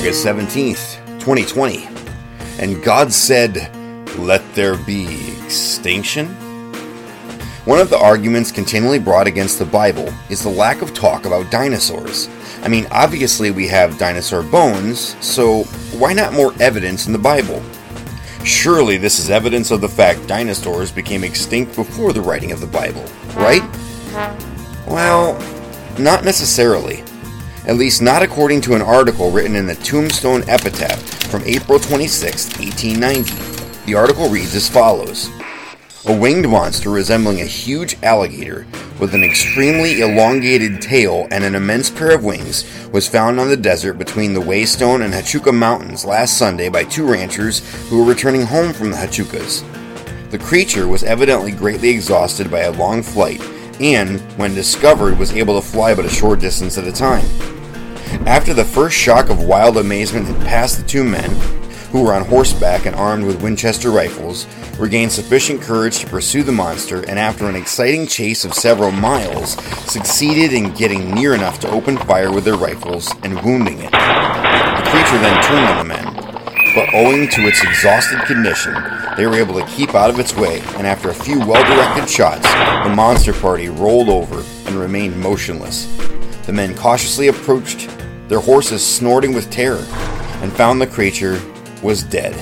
August 17th, 2020. And God said, Let there be extinction? One of the arguments continually brought against the Bible is the lack of talk about dinosaurs. I mean, obviously, we have dinosaur bones, so why not more evidence in the Bible? Surely this is evidence of the fact dinosaurs became extinct before the writing of the Bible, right? Well, not necessarily. At least not according to an article written in the Tombstone Epitaph from April 26, 1890. The article reads as follows A winged monster resembling a huge alligator with an extremely elongated tail and an immense pair of wings was found on the desert between the Whetstone and Huachuca Mountains last Sunday by two ranchers who were returning home from the Huachucas. The creature was evidently greatly exhausted by a long flight and, when discovered, was able to fly but a short distance at a time. After the first shock of wild amazement had passed, the two men, who were on horseback and armed with Winchester rifles, regained sufficient courage to pursue the monster and, after an exciting chase of several miles, succeeded in getting near enough to open fire with their rifles and wounding it. The creature then turned on the men, but owing to its exhausted condition, they were able to keep out of its way, and after a few well directed shots, the monster party rolled over and remained motionless. The men cautiously approached, their horses snorting with terror, and found the creature was dead.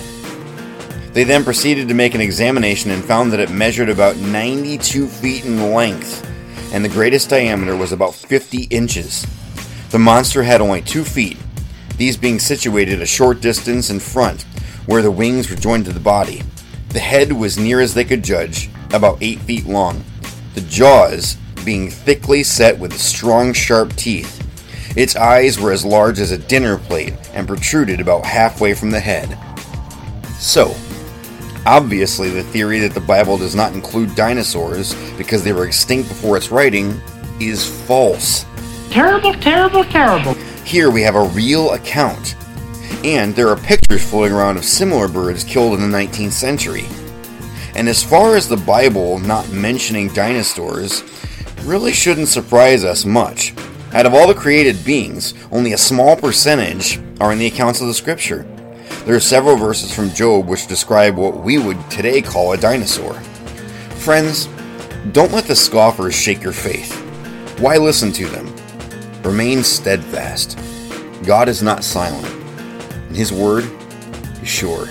They then proceeded to make an examination and found that it measured about 92 feet in length, and the greatest diameter was about 50 inches. The monster had only two feet, these being situated a short distance in front, where the wings were joined to the body. The head was near as they could judge, about 8 feet long, the jaws being thickly set with strong, sharp teeth. Its eyes were as large as a dinner plate and protruded about halfway from the head. So, obviously, the theory that the Bible does not include dinosaurs because they were extinct before its writing is false. Terrible, terrible, terrible. Here we have a real account, and there are pictures floating around of similar birds killed in the 19th century. And as far as the Bible not mentioning dinosaurs, really shouldn't surprise us much. Out of all the created beings, only a small percentage are in the accounts of the scripture. There are several verses from Job which describe what we would today call a dinosaur. Friends, don't let the scoffers shake your faith. Why listen to them? Remain steadfast. God is not silent, and His word is sure.